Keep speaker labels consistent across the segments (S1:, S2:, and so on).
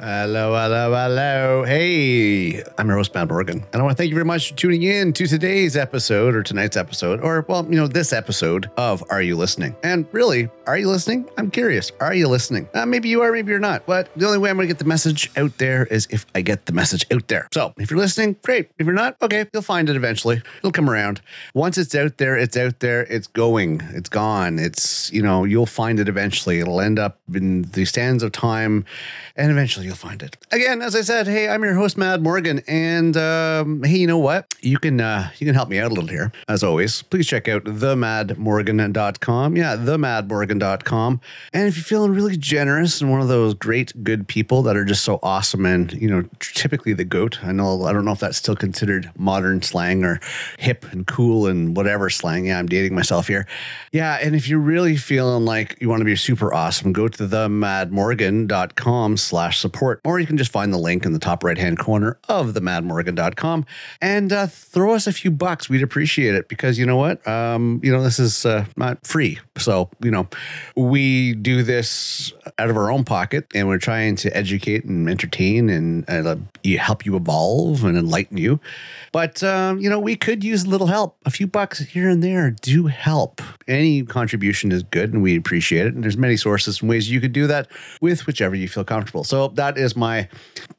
S1: Hello, hello, hello. Hey, I'm your host, Mad Morgan. And I want to thank you very much for tuning in to today's episode or tonight's episode, or, well, you know, this episode of Are You Listening? And really, are you listening? I'm curious. Are you listening? Uh, maybe you are, maybe you're not. But the only way I'm going to get the message out there is if I get the message out there. So if you're listening, great. If you're not, okay, you'll find it eventually. It'll come around. Once it's out there, it's out there, it's going, it's gone. It's, you know, you'll find it eventually. It'll end up in the stands of time and eventually you'll find it. Again, as I said, hey, I'm your host, Mad Morgan, and um, hey, you know what? You can uh, you can help me out a little here, as always. Please check out themadmorgan.com. Yeah, themadmorgan.com. And if you're feeling really generous and one of those great, good people that are just so awesome and you know, typically the goat. I know I don't know if that's still considered modern slang or hip and cool and whatever slang. Yeah, I'm dating myself here. Yeah, and if you're really feeling like you want to be super awesome, go to themadmorgan.com slash support, or you can just find the link in the top right hand corner of themadmorgan.com and uh, throw us a few bucks. We'd appreciate it because you know what? Um, you know, this is uh, not free. So, you know, we do this out of our own pocket and we're trying to educate and entertain and uh, help you evolve and enlighten you. But, um, you know, we could use a little help. A few bucks here and there do help. Any contribution is good and we appreciate it. And there's many sources and ways you could do that with whichever you feel comfortable. So that is my,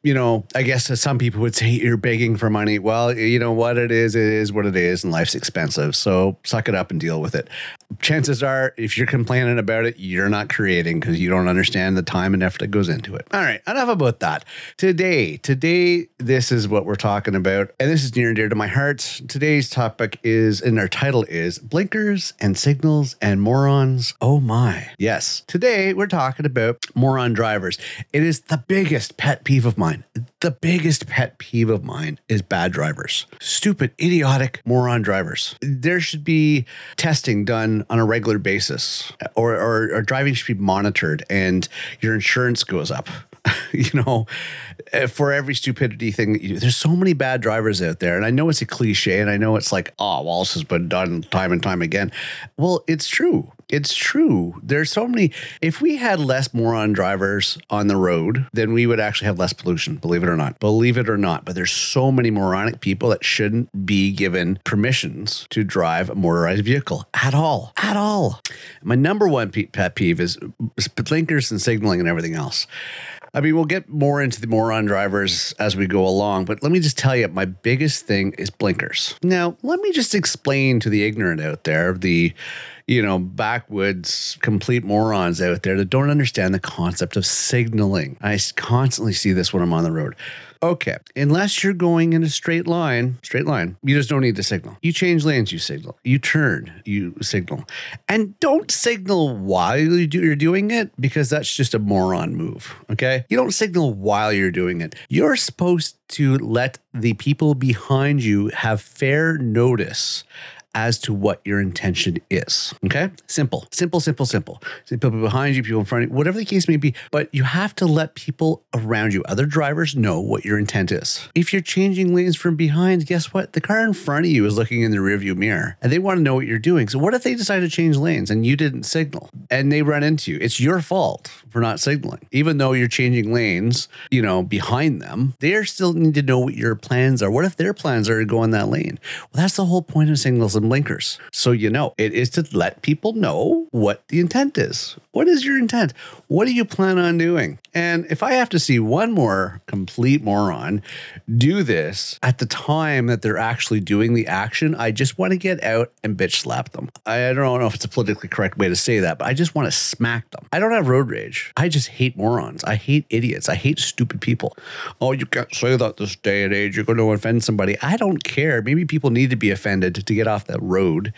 S1: you know, I guess some people would say you're begging for money. Well, you know what it is, it is what it is, and life's expensive. So suck it up and deal with it. Chances are, if you're complaining about it, you're not creating because you don't understand the time and effort that goes into it. All right, enough about that. Today, today, this is what we're talking about, and this is near and dear to my heart. Today's topic is, and our title is Blinkers and Signals and Morons. Oh my. Yes. Today, we're talking about moron drivers. It is the biggest pet peeve of mine. The biggest pet peeve of mine is bad drivers. Stupid, idiotic, moron drivers. There should be testing done on a regular basis, or, or, or driving should be monitored, and your insurance goes up. you know, eh, for every stupidity thing that you do. There's so many bad drivers out there. And I know it's a cliche and I know it's like, oh, well, this has been done time and time again. Well, it's true. It's true. There's so many. If we had less moron drivers on the road, then we would actually have less pollution, believe it or not. Believe it or not. But there's so many moronic people that shouldn't be given permissions to drive a motorized vehicle at all. At all. My number one pet peeve is blinkers and signaling and everything else. I mean, we'll get more into the moron drivers as we go along, but let me just tell you, my biggest thing is blinkers. Now, let me just explain to the ignorant out there, the you know, backwoods complete morons out there that don't understand the concept of signaling. I constantly see this when I'm on the road. Okay, unless you're going in a straight line, straight line, you just don't need to signal. You change lanes, you signal. You turn, you signal. And don't signal while you're doing it because that's just a moron move. Okay, you don't signal while you're doing it. You're supposed to let the people behind you have fair notice as to what your intention is. Okay? Simple, simple, simple, simple. People behind you, people in front of you, whatever the case may be. But you have to let people around you, other drivers, know what your intent is. If you're changing lanes from behind, guess what? The car in front of you is looking in the rearview mirror and they want to know what you're doing. So what if they decide to change lanes and you didn't signal and they run into you? It's your fault for not signaling. Even though you're changing lanes, you know, behind them, they still need to know what your plans are. What if their plans are to go in that lane? Well, that's the whole point of signals and blinkers. So you know, it is to let people know what the intent is. What is your intent? What do you plan on doing? And if I have to see one more complete moron do this at the time that they're actually doing the action, I just want to get out and bitch slap them. I don't know if it's a politically correct way to say that, but I just want to smack them. I don't have road rage. I just hate morons. I hate idiots. I hate stupid people. Oh, you can't say that this day and age. You're going to offend somebody. I don't care. Maybe people need to be offended to get off that road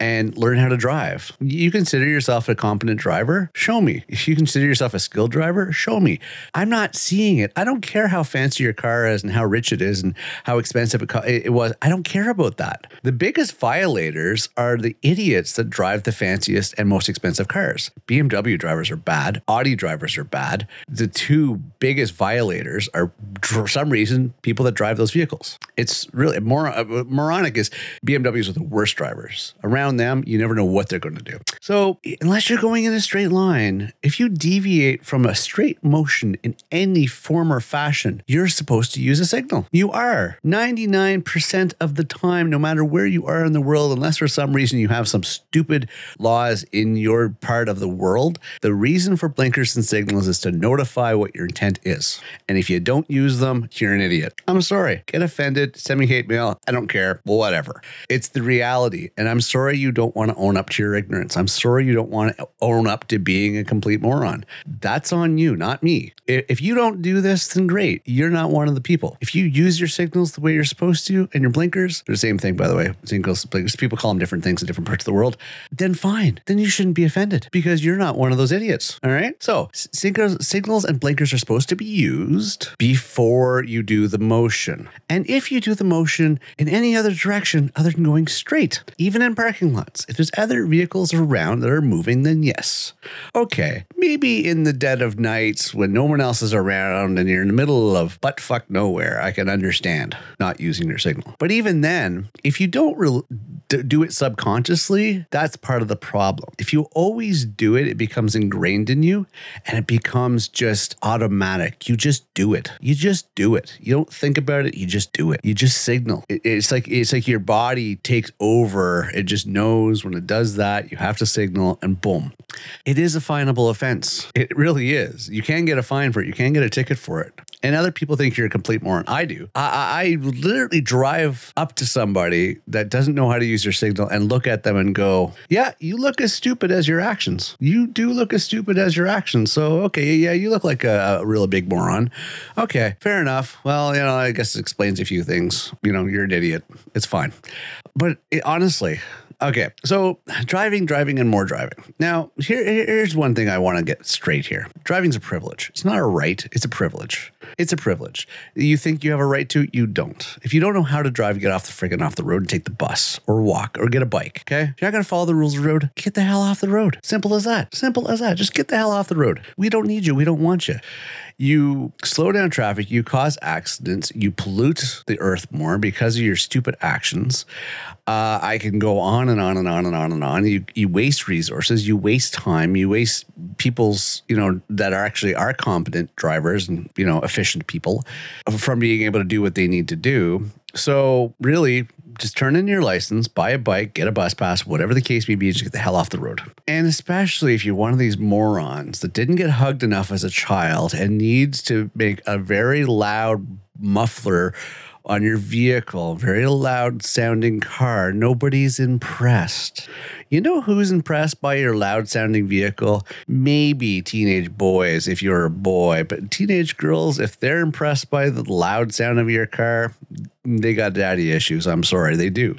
S1: and learn how to drive. You consider yourself a competent driver? Show me. If you consider yourself a skilled driver, show me. I'm not seeing it. I don't care how fancy your car is and how rich it is and how expensive it, it was. I don't care about that. The biggest violators are the idiots that drive the fanciest and most expensive cars. BMW drivers are bad. Audi drivers are bad. The two biggest violators are, for some reason, people that drive those vehicles. It's really uh, moronic is BMWs are the worst drivers around on them, you never know what they're going to do. So, unless you're going in a straight line, if you deviate from a straight motion in any form or fashion, you're supposed to use a signal. You are 99% of the time, no matter where you are in the world, unless for some reason you have some stupid laws in your part of the world. The reason for blinkers and signals is to notify what your intent is. And if you don't use them, you're an idiot. I'm sorry. Get offended, send me hate mail. I don't care. Whatever. It's the reality. And I'm sorry you don't want to own up to your ignorance. I'm sorry you don't want to own up to being a complete moron. That's on you, not me. If you don't do this, then great. You're not one of the people. If you use your signals the way you're supposed to and your blinkers, they're the same thing, by the way. Signals, blinkers, people call them different things in different parts of the world. Then fine. Then you shouldn't be offended because you're not one of those idiots. All right. So signals, signals and blinkers are supposed to be used before you do the motion. And if you do the motion in any other direction other than going straight, even in parking lots, if there's other vehicles around that are moving, then yes. Okay. Maybe in the dead of nights when no one else is around and you're in the middle of butt fuck nowhere, I can understand not using your signal. But even then, if you don't re- do it subconsciously, that's part of the problem. If you always do it, it becomes ingrained in you and it becomes just automatic. You just do it. You just do it. You don't think about it, you just do it. You just signal. It, it's like it's like your body takes over. It just knows when it does that, you have to signal and boom. It is a finable offense. It really is. You can get a fine for it. You can get a ticket for it and other people think you're a complete moron. I do. I, I, literally drive up to somebody that doesn't know how to use your signal and look at them and go, "Yeah, you look as stupid as your actions. You do look as stupid as your actions. So okay, yeah, you look like a, a real big moron. Okay, fair enough. Well, you know, I guess it explains a few things. You know, you're an idiot. It's fine. But it, honestly, Okay, so driving, driving, and more driving. Now, here, here's one thing I want to get straight here. Driving's a privilege. It's not a right, it's a privilege. It's a privilege. You think you have a right to, you don't. If you don't know how to drive, get off the friggin' off the road and take the bus or walk or get a bike, okay? If you're not gonna follow the rules of the road, get the hell off the road. Simple as that. Simple as that. Just get the hell off the road. We don't need you. We don't want you you slow down traffic, you cause accidents, you pollute the earth more because of your stupid actions. Uh, I can go on and on and on and on and on. You you waste resources, you waste time, you waste people's you know that are actually are competent drivers and you know efficient people from being able to do what they need to do. So really, just turn in your license, buy a bike, get a bus pass, whatever the case may be, just get the hell off the road. And especially if you're one of these morons that didn't get hugged enough as a child and needs to make a very loud muffler on your vehicle, very loud sounding car. Nobody's impressed. You know who's impressed by your loud sounding vehicle? Maybe teenage boys if you're a boy, but teenage girls, if they're impressed by the loud sound of your car, they got daddy issues. I'm sorry, they do.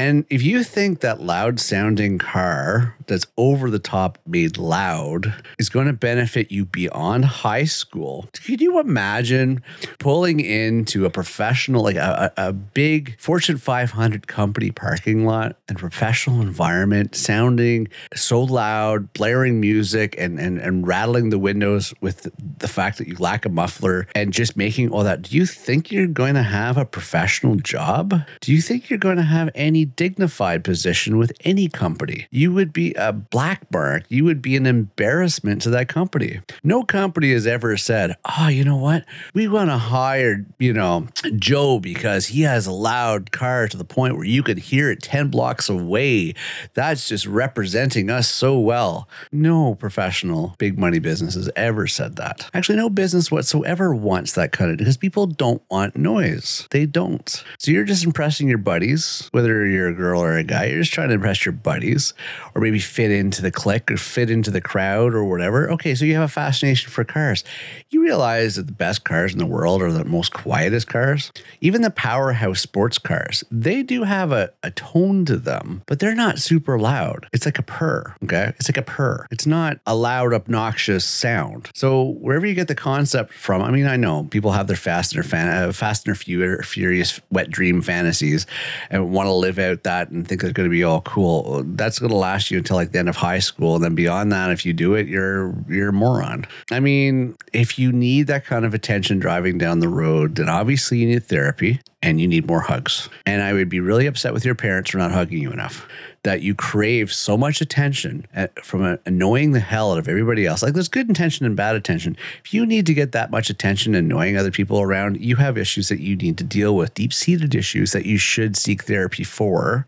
S1: And if you think that loud sounding car that's over the top made loud is going to benefit you beyond high school, could you imagine pulling into a professional, like a, a big Fortune 500 company parking lot and professional environment sounding so loud, blaring music and, and, and rattling the windows with the fact that you lack a muffler and just making all that? Do you think you're going to have a professional job? Do you think you're going to have any dignified position with any company. You would be a black mark. You would be an embarrassment to that company. No company has ever said, oh, you know what? We want to hire, you know, Joe because he has a loud car to the point where you could hear it 10 blocks away. That's just representing us so well. No professional big money business has ever said that. Actually, no business whatsoever wants that kind of because people don't want noise. They don't. So you're just impressing your buddies, whether you're you're a girl or a guy. You're just trying to impress your buddies or maybe fit into the clique or fit into the crowd or whatever. Okay, so you have a fascination for cars. You realize that the best cars in the world are the most quietest cars. Even the powerhouse sports cars, they do have a, a tone to them, but they're not super loud. It's like a purr, okay? It's like a purr. It's not a loud, obnoxious sound. So wherever you get the concept from, I mean, I know people have their fast and, fan, uh, fast and furious wet dream fantasies and want to live out out that and think it's going to be all cool. That's going to last you until like the end of high school, and then beyond that, if you do it, you're you're a moron. I mean, if you need that kind of attention driving down the road, then obviously you need therapy and you need more hugs. And I would be really upset with your parents for not hugging you enough that you crave so much attention at, from a, annoying the hell out of everybody else. Like there's good intention and bad attention. If you need to get that much attention annoying other people around, you have issues that you need to deal with, deep seated issues that you should seek therapy for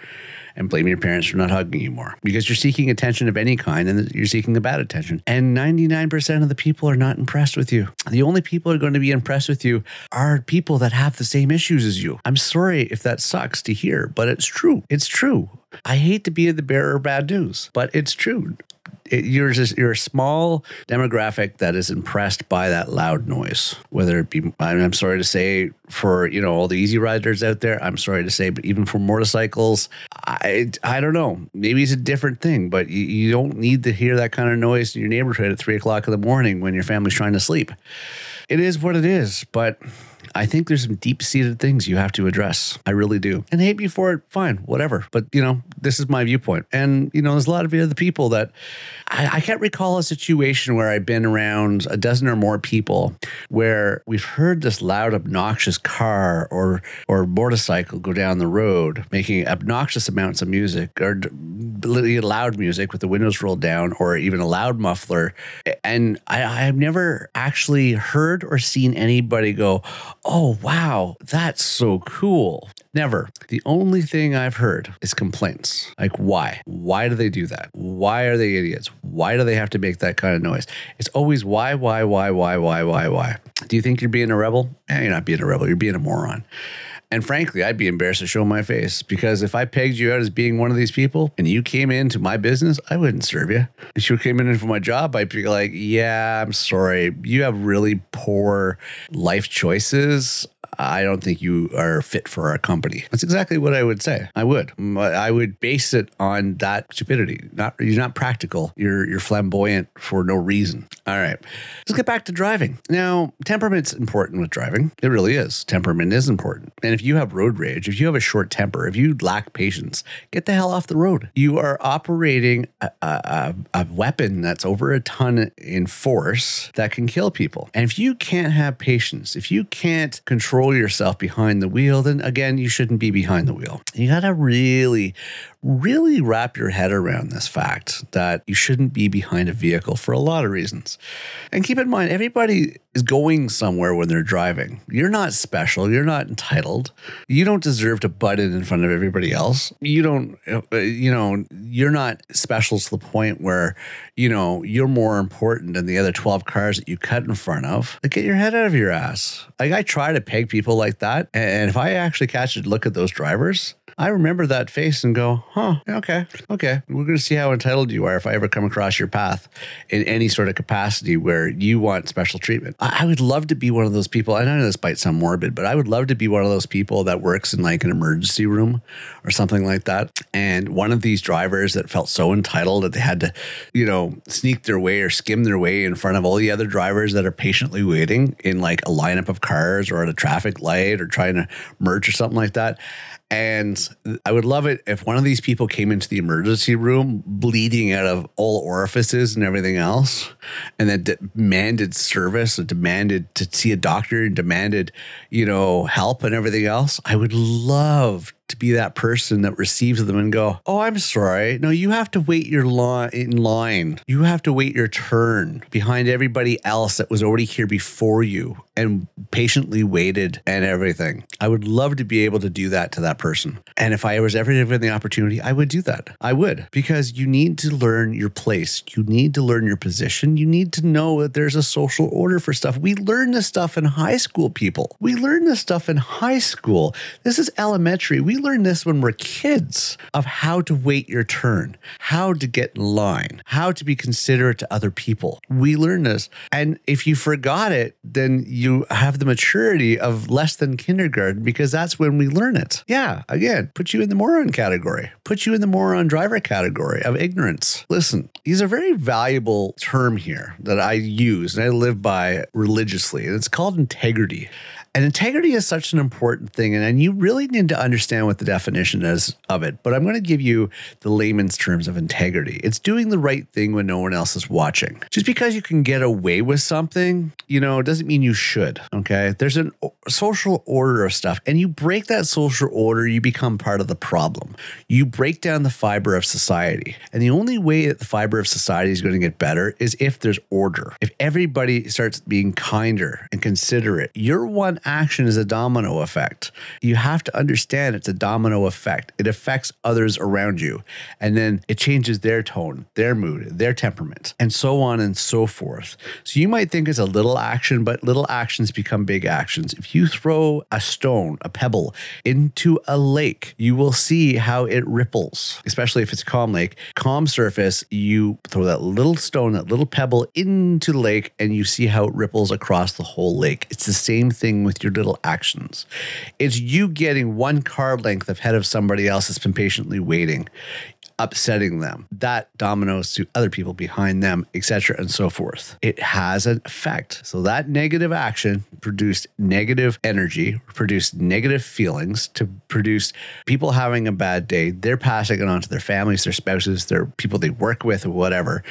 S1: and blame your parents for not hugging you more because you're seeking attention of any kind and you're seeking the bad attention. And 99% of the people are not impressed with you. The only people are going to be impressed with you are people that have the same issues as you. I'm sorry if that sucks to hear, but it's true. It's true. I hate to be the bearer of bad news, but it's true it, you're just you're a small demographic that is impressed by that loud noise. Whether it be, I'm sorry to say, for you know all the easy riders out there, I'm sorry to say, but even for motorcycles, I I don't know. Maybe it's a different thing, but you, you don't need to hear that kind of noise in your neighborhood at three o'clock in the morning when your family's trying to sleep. It is what it is, but I think there's some deep seated things you have to address. I really do. And hate me for it, fine, whatever. But, you know, this is my viewpoint. And, you know, there's a lot of other people that I, I can't recall a situation where I've been around a dozen or more people where we've heard this loud, obnoxious car or, or motorcycle go down the road making obnoxious amounts of music or loud music with the windows rolled down or even a loud muffler. And I, I've never actually heard or seen anybody go, oh, wow, that's so cool. Never. The only thing I've heard is complaints. Like, why? Why do they do that? Why are they idiots? Why do they have to make that kind of noise? It's always why, why, why, why, why, why, why. Do you think you're being a rebel? Eh, you're not being a rebel. You're being a moron. And frankly, I'd be embarrassed to show my face because if I pegged you out as being one of these people and you came into my business, I wouldn't serve you. If you came in for my job, I'd be like, yeah, I'm sorry. You have really poor life choices. I don't think you are fit for our company. That's exactly what I would say. I would. I would base it on that stupidity. Not you're not practical. You're you're flamboyant for no reason. All right. Let's get back to driving. Now, temperament's important with driving. It really is. Temperament is important. And if you have road rage, if you have a short temper, if you lack patience, get the hell off the road. You are operating a, a, a weapon that's over a ton in force that can kill people. And if you can't have patience, if you can't control control yourself behind the wheel, then again, you shouldn't be behind the wheel. You got to really, really wrap your head around this fact that you shouldn't be behind a vehicle for a lot of reasons. And keep in mind, everybody is going somewhere when they're driving. You're not special. You're not entitled. You don't deserve to butt in in front of everybody else. You don't, uh, you know, you're not special to the point where, you know, you're more important than the other 12 cars that you cut in front of. Like, get your head out of your ass. Like, I try to peg people like that. And if I actually catch a look at those drivers, I remember that face and go, huh, okay, okay. We're going to see how entitled you are if I ever come across your path in any sort of capacity where you want special treatment. I, would love to be one of those people. I know this might sound morbid, but I would love to be one of those people that works in like an emergency room or something like that. And one of these drivers that felt so entitled that they had to, you know, sneak their way or skim their way in front of all the other drivers that are patiently waiting in like a lineup of cars or at a traffic light or trying to merge or something like that. And I would love it if one of these people came into the emergency room bleeding out of all orifices and everything else, and then demanded service or demanded to see a doctor and demanded, you know, help and everything else. I would love to be that person that receives them and go, "Oh, I'm sorry. No, you have to wait your line in line. You have to wait your turn behind everybody else that was already here before you and patiently waited and everything." I would love to be able to do that to that person. And if I was ever given the opportunity, I would do that. I would because you need to learn your place. You need to learn your position. You need to know that there's a social order for stuff. We learn this stuff in high school, people. We learn this stuff in high school. This is elementary. We learn this when we're kids of how to wait your turn, how to get in line, how to be considerate to other people. We learn this. And if you forgot it, then you have the maturity of less than kindergarten because that's when we learn it. Yeah, again, put you in the moron category, put you in the moron driver category of ignorance. Listen, these are very valuable term here that I use and I live by religiously, and it's called integrity. And integrity is such an important thing. And, and you really need to understand what the definition is of it. But I'm going to give you the layman's terms of integrity. It's doing the right thing when no one else is watching. Just because you can get away with something, you know, doesn't mean you should. Okay. There's a social order of stuff. And you break that social order, you become part of the problem. You break down the fiber of society. And the only way that the fiber of society is going to get better is if there's order. If everybody starts being kinder and considerate, you're one action is a domino effect. You have to understand it's a domino effect. It affects others around you. And then it changes their tone, their mood, their temperament, and so on and so forth. So you might think it's a little action, but little actions become big actions. If you throw a stone, a pebble into a lake, you will see how it ripples, especially if it's a calm lake. Calm surface, you throw that little stone, that little pebble into the lake, and you see how it ripples across the whole lake. It's the same thing with your little actions. It's you getting one card length ahead of somebody else that's been patiently waiting upsetting them. That dominoes to other people behind them, etc., and so forth. It has an effect. So that negative action produced negative energy, produced negative feelings to produce people having a bad day. They're passing it on to their families, their spouses, their people they work with, or whatever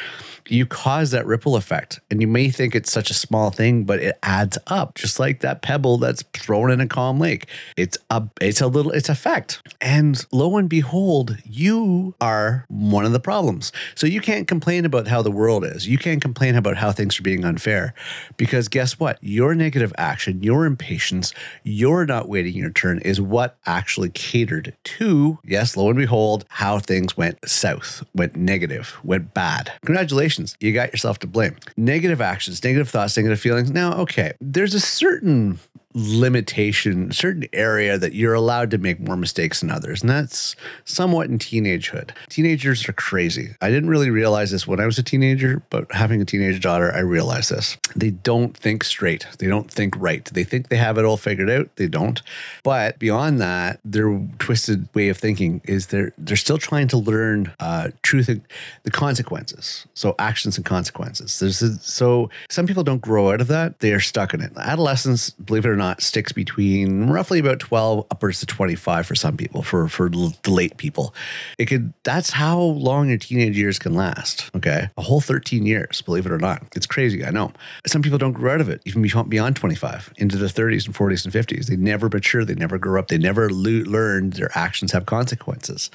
S1: you cause that ripple effect. And you may think it's such a small thing, but it adds up, just like that pebble that's thrown in a calm lake. It's a it's a little it's effect. And lo and behold, you are one of the problems. So you can't complain about how the world is. You can't complain about how things are being unfair. Because guess what? Your negative action, your impatience, your not waiting your turn is what actually catered to, yes, lo and behold, how things went south, went negative, went bad. Congratulations Congratulations, you got yourself to blame. Negative actions, negative thoughts, negative feelings. Now, okay, there's a certain limitation, certain area that you're allowed to make more mistakes than others. And that's somewhat in teenagehood. Teenagers are crazy. I didn't really realize this when I was a teenager, but having a teenage daughter, I realized this. They don't think straight. They don't think right. They think they have it all figured out. They don't. But beyond that, their twisted way of thinking is they're they're still trying to learn uh, truth and the consequences. So actions and consequences. There's a, so some people don't grow out of that. They are stuck in it. Adolescents, believe it or not, not sticks between roughly about 12 upwards to 25 for some people for for the late people. It could that's how long your teenage years can last okay? A whole 13 years believe it or not. It's crazy i know. Some people don't grow out of it even beyond 25 into the 30s and 40s and 50s they never mature they never grow up they never lo- learned their actions have consequences.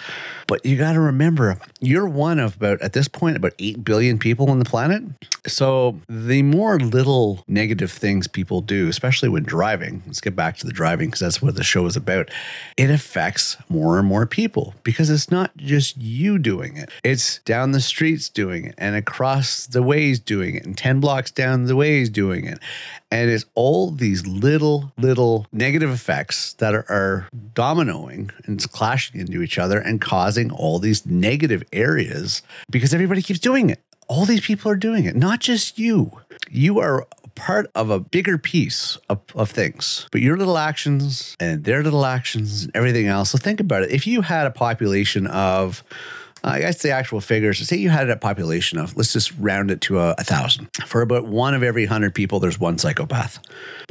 S1: But you got to remember you're one of about at this point about 8 billion people on the planet. So the more little negative things people do especially when driving driving, let's get back to the driving because that's what the show is about. It affects more and more people because it's not just you doing it, it's down the streets doing it, and across the ways doing it, and 10 blocks down the ways doing it. And it's all these little, little negative effects that are, are dominoing and clashing into each other and causing all these negative areas because everybody keeps doing it all these people are doing it, not just you. You are part of a bigger piece of, of things. But your little actions and their little actions and everything else. So think about it. If you had a population of Uh, I guess the actual figures, say you had a population of, let's just round it to a, a thousand. For about one of every hundred people, there's one psychopath.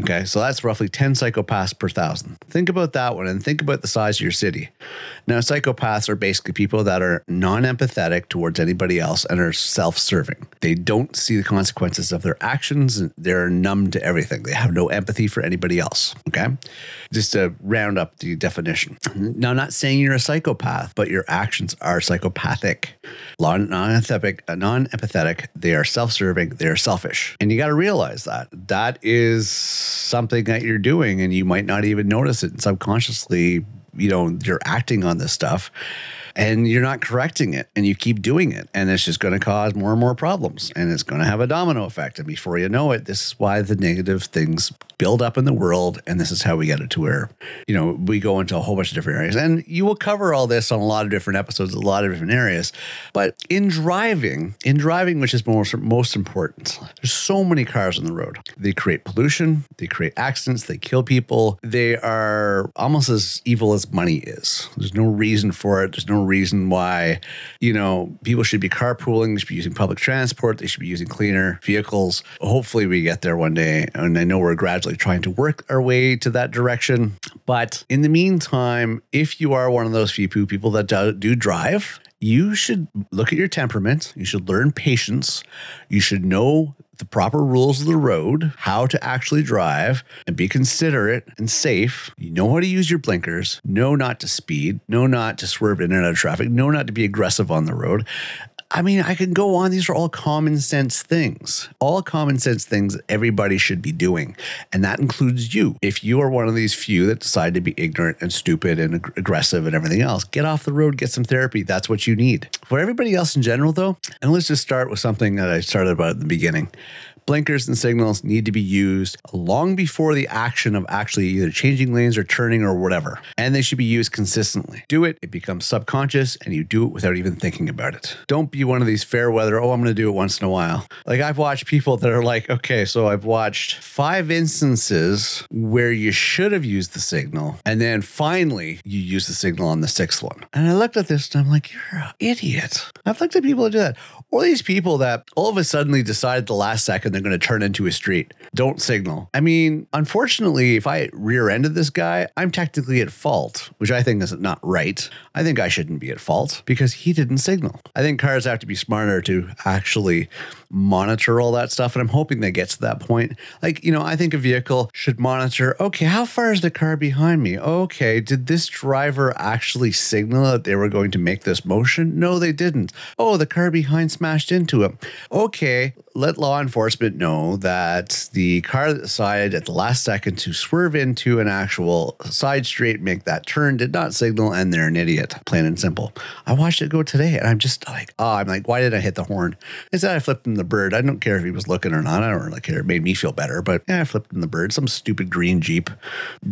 S1: Okay, so that's roughly 10 psychopaths per thousand. Think about that one and think about the size of your city. Now, psychopaths are basically people that are non empathetic towards anybody else and are self serving. They don't see the consequences of their actions they're numb to everything. They have no empathy for anybody else. Okay, just to round up the definition. Now, I'm not saying you're a psychopath, but your actions are psychopathic psychopathic, non-empathetic, uh, non-empathetic. They are self-serving. They are selfish, and you got to realize that that is something that you're doing, and you might not even notice it subconsciously. You know, you're acting on this stuff and you're not correcting it and you keep doing it and it's just going to cause more and more problems and it's going to have a domino effect and before you know it this is why the negative things build up in the world and this is how we get it to where you know we go into a whole bunch of different areas. And you will cover all this on a lot of different episodes a lot of different areas. But in driving in driving which is most most important there's so many cars on the road. They create pollution they create accidents they kill people. They are almost as evil as money is. There's no reason for it. There's no reason why you know people should be carpooling. They should be using public transport. They should be using cleaner vehicles. Hopefully we get there one day and i know we're gradually trying to work our way to that direction. But in the meantime, if you are one of those few people that do, do drive, you should look at your temperament. You should learn patience. You should know the proper rules of the road, how to actually drive, and be considerate and safe. You know how to use your blinkers, know not to speed, know not to swerve in and out of traffic, know not to be aggressive on the road. I mean, I can go on. These are all common sense things, all common sense things everybody should be doing. And that includes you. If you are one of these few that decide to be ignorant and stupid and ag- aggressive and everything else, get off the road, get some therapy. That's what you need. For everybody else in general, though, and let's just start with something that I started about at the beginning blinkers and signals need to be used long before the action of actually either changing lanes or turning or whatever. And they should be used consistently. Do it, it becomes subconscious, and you do it without even thinking about it. Don't be one of these fair weather, oh, I'm going to do it once in a while. Like I've watched people that are like, okay, so I've watched five instances where you should have used the signal, and then finally you use the signal on the sixth one. And I looked at this and I'm like, you're an idiot. I've looked at people that do that. Or these people that all of a sudden decide at the last second they're going to turn into a street. Don't signal. I mean, unfortunately, if I rear ended this guy, I'm technically at fault, which I think is not right. I think I shouldn't be at fault because he didn't signal. I think cars have to be smarter to actually monitor all that stuff. And I'm hoping they get to that point. Like, you know, I think a vehicle should monitor okay, how far is the car behind me? Okay, did this driver actually signal that they were going to make this motion? No, they didn't. Oh, the car behind smashed into him. Okay, let law enforcement know that the car that decided at the last second to swerve into an actual side street, make that turn, did not signal, and they're an idiot, plain and simple. I watched it go today, and I'm just like, oh, I'm like, why did I hit the horn? Instead, I flipped him the bird. I don't care if he was looking or not. I don't really care. It made me feel better, but yeah, I flipped him the bird. Some stupid green Jeep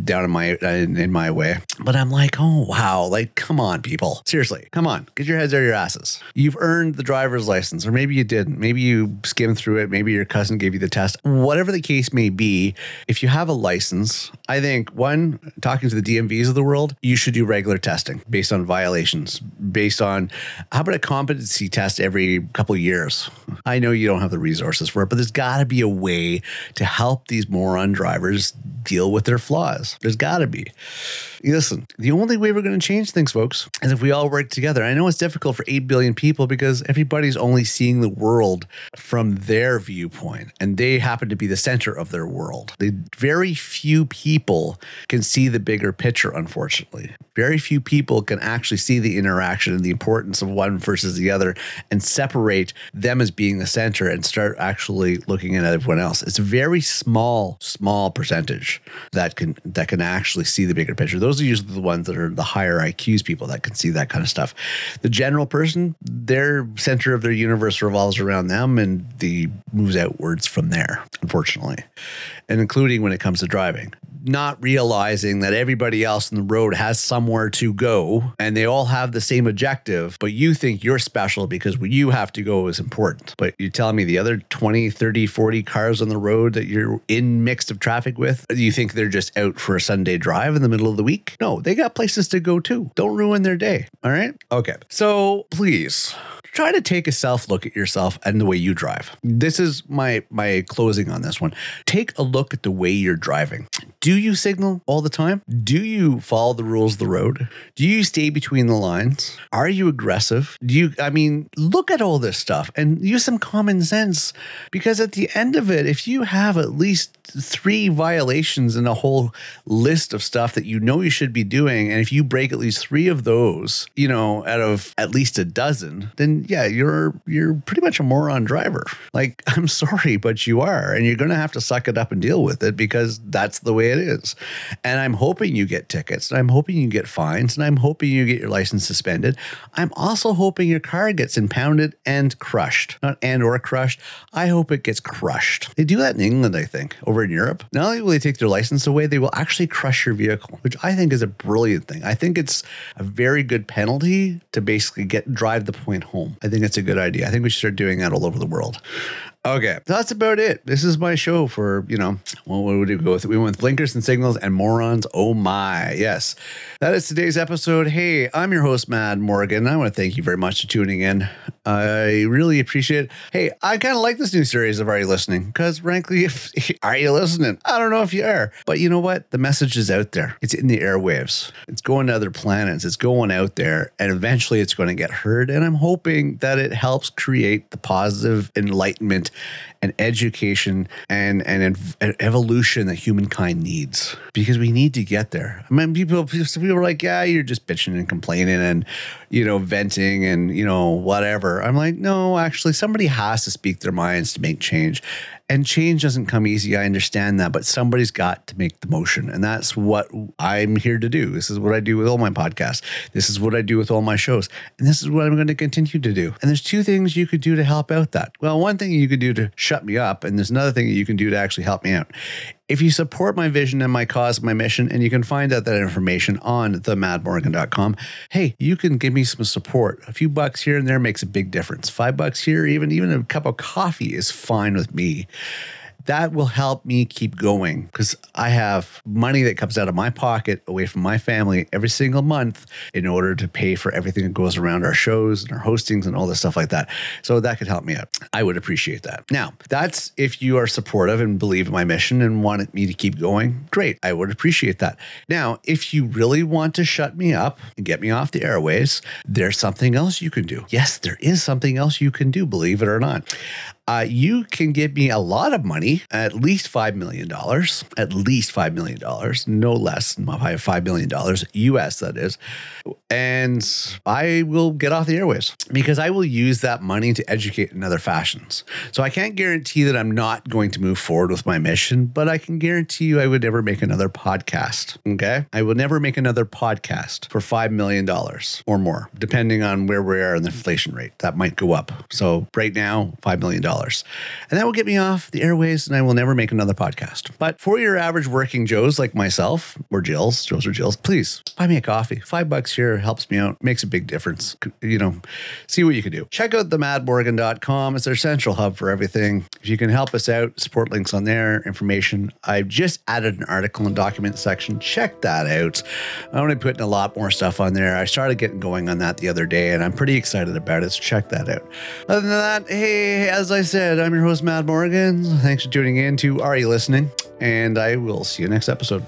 S1: down in my in, in my way. But I'm like, oh wow, like come on, people, seriously, come on, get your heads out of your asses. You've earned the driver's license, or maybe you didn't. Maybe you skimmed through it. Maybe your cousin gave you the test. Whatever the case may be, if you have a license, I think one, talking to the DMVs of the world, you should do regular testing based on violations, based on how about a competency test every couple years. I know you don't have the resources for it, but there's got to be a way to help these moron drivers deal with their flaws. There's got to be. Listen, the only way we're going to change things, folks, is if we all work together. I know it's difficult for 8 billion people because everybody's only seeing the world from their viewpoint, and they happen to be the center of their world. The very few people can see the bigger picture, unfortunately. Very few people can actually see the interaction and the importance of one versus the other and separate them as being the center and start actually looking at everyone else. It's a very small, small percentage that can that can actually see the bigger picture. Those are usually the ones that are the higher IQs people that can see that kind of stuff. The general person, their center of their universe revolves around them and the moves outwards from there, unfortunately. And including when it comes to driving not realizing that everybody else in the road has somewhere to go and they all have the same objective, but you think you're special because what you have to go is important. But you're telling me the other 20, 30, 40 cars on the road that you're in mixed of traffic with, you think they're just out for a Sunday drive in the middle of the week? No, they got places to go too. Don't ruin their day. All right. Okay. So please try to take a self look at yourself and the way you drive. This is my my closing on this one. Take a look at the way you're driving. Do you signal all the time? Do you follow the rules of the road? Do you stay between the lines? Are you aggressive? Do you I mean, look at all this stuff and use some common sense because at the end of it, if you have at least 3 violations in a whole list of stuff that you know you should be doing and if you break at least 3 of those, you know, out of at least a dozen, then yeah, you're you're pretty much a moron driver. Like, I'm sorry, but you are, and you're gonna have to suck it up and deal with it because that's the way it is. And I'm hoping you get tickets, and I'm hoping you get fines, and I'm hoping you get your license suspended. I'm also hoping your car gets impounded and crushed, not and or crushed. I hope it gets crushed. They do that in England, I think. Over in Europe, not only will they take their license away, they will actually crush your vehicle, which I think is a brilliant thing. I think it's a very good penalty to basically get drive the point home. I think it's a good idea. I think we should start doing that all over the world. Okay, that's about it. This is my show for, you know, well, what would we go with? We went with blinkers and signals and morons. Oh my. Yes. That is today's episode. Hey, I'm your host, Mad Morgan. I want to thank you very much for tuning in. I really appreciate it. Hey, I kind of like this new series of Are You Listening? Because frankly, if are you listening? I don't know if you are. But you know what? The message is out there. It's in the airwaves. It's going to other planets. It's going out there. And eventually it's going to get heard. And I'm hoping that it helps create the positive enlightenment and education and and ev- evolution that humankind needs because we need to get there. I mean, people people are like, yeah, you're just bitching and complaining and you know venting and you know whatever. I'm like, no, actually, somebody has to speak their minds to make change. And change doesn't come easy. I understand that, but somebody's got to make the motion. And that's what I'm here to do. This is what I do with all my podcasts. This is what I do with all my shows. And this is what I'm going to continue to do. And there's two things you could do to help out that. Well, one thing you could do to shut me up, and there's another thing that you can do to actually help me out. If you support my vision and my cause, my mission, and you can find out that information on themadmorgan.com, hey, you can give me some support. A few bucks here and there makes a big difference. Five bucks here, even even a cup of coffee is fine with me that will help me keep going because I have money that comes out of my pocket away from my family every single month in order to pay for everything that goes around our shows and our hostings and all this stuff like that. So that could help me out. I would appreciate that. Now, that's if you are supportive and believe in my mission and want me to keep going. Great. I would appreciate that. Now, if you really want to shut me up and get me off the airways, there's something else you can do. Yes, there is something else you can do, believe it or not uh, you can give me a lot of money, at least $5 million, at least $5 million, no less than $5 million US, that is. And I will get off the airways because I will use that money to educate in other fashions. So I can't guarantee that I'm not going to move forward with my mission, but I can guarantee you I would never make another podcast. Okay. I will never make another podcast for $5 million or more, depending on where we are in the inflation rate. That might go up. So right now, $5 million. And that will get me off the airways and I will never make another podcast. But for your average working Joes like myself or Jills, Joes or Jills, please buy me a coffee. Five bucks here helps me out, makes a big difference. You know, see what you can do. Check out themadmorgan.com. It's our central hub for everything. If you can help us out, support links on there, information. I've just added an article and document section. Check that out. I'm going to be putting a lot more stuff on there. I started getting going on that the other day and I'm pretty excited about it. So check that out. Other than that, hey, as I said, I'm your host, Mad Morgan. Thanks for tuning in to Are You Listening? And I will see you next episode.